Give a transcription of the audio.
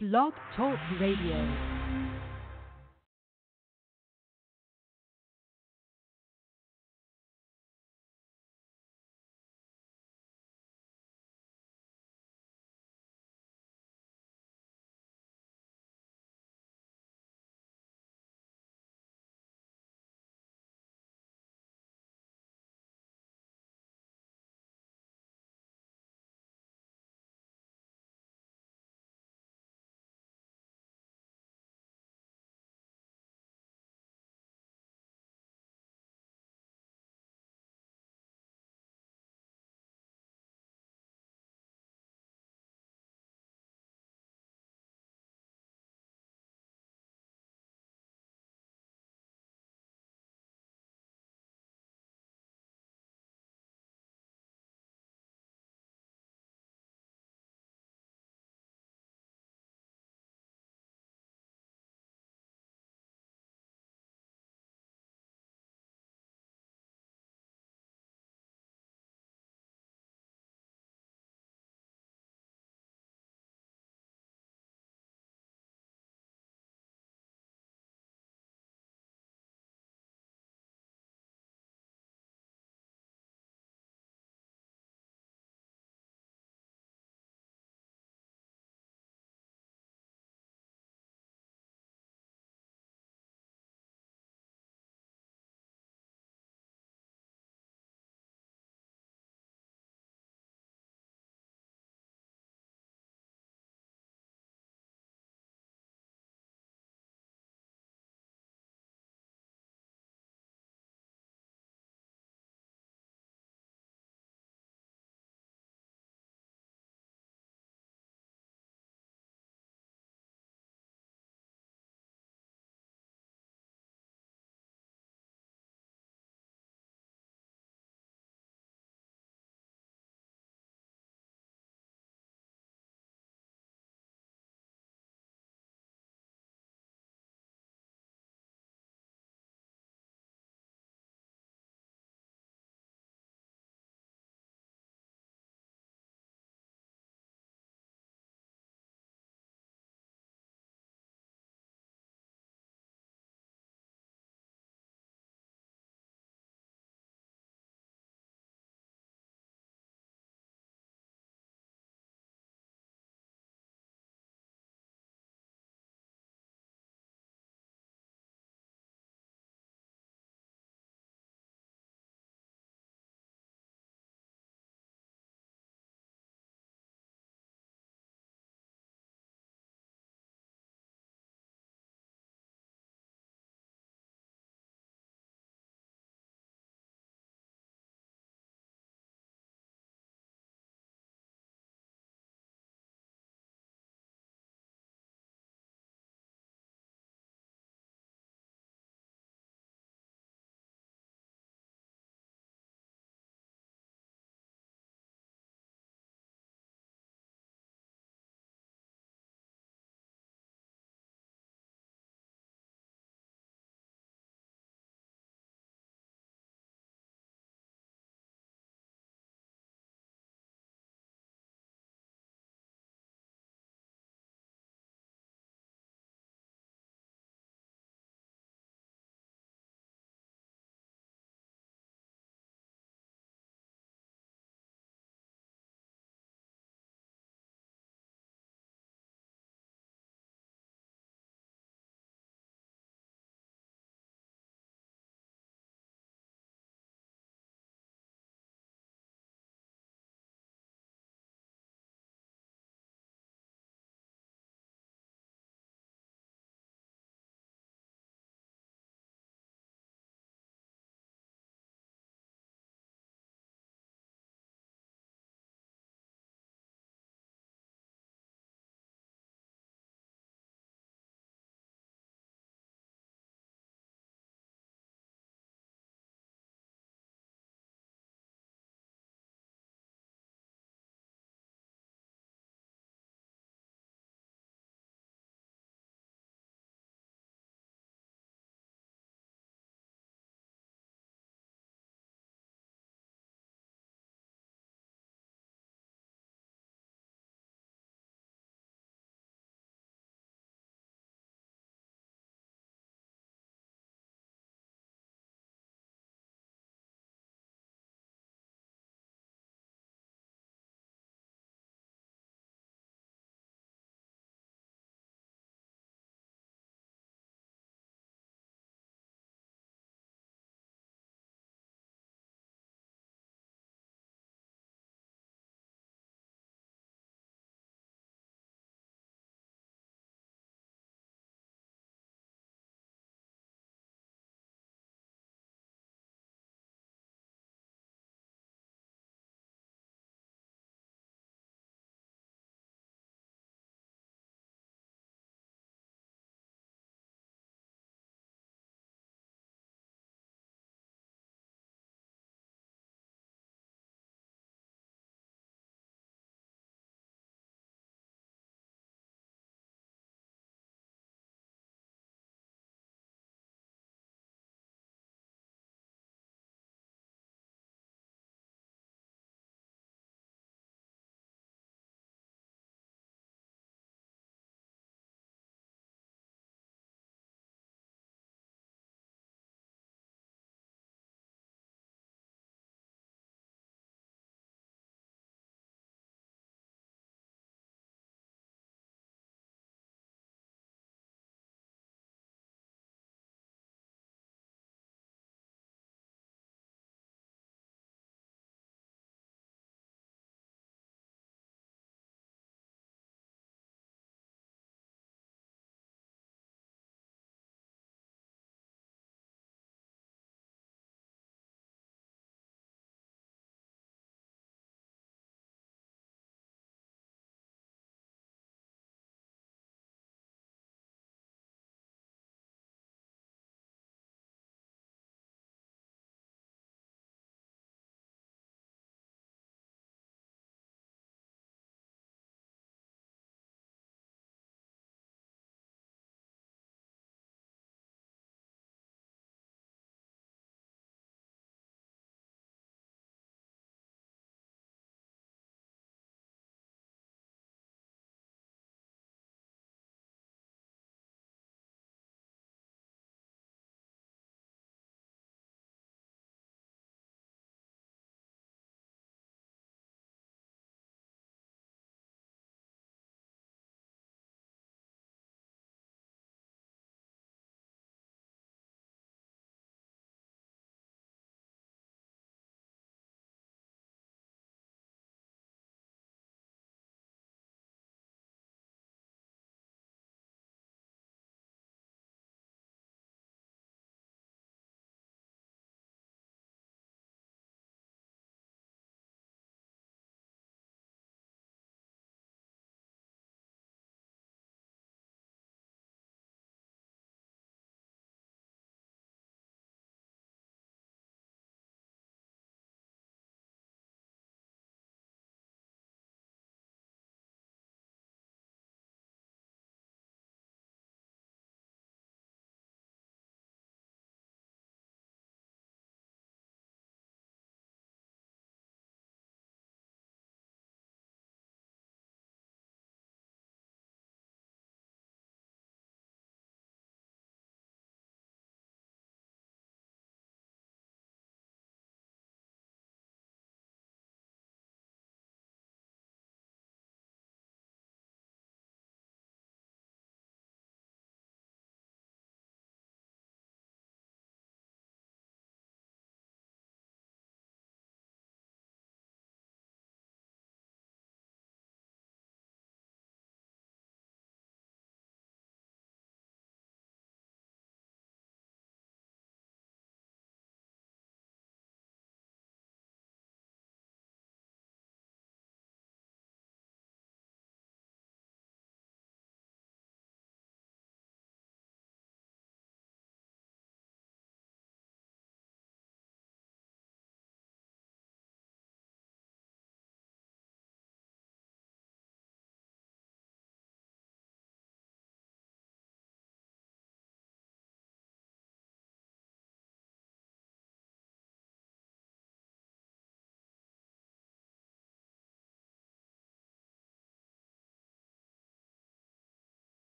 Blog Talk Radio.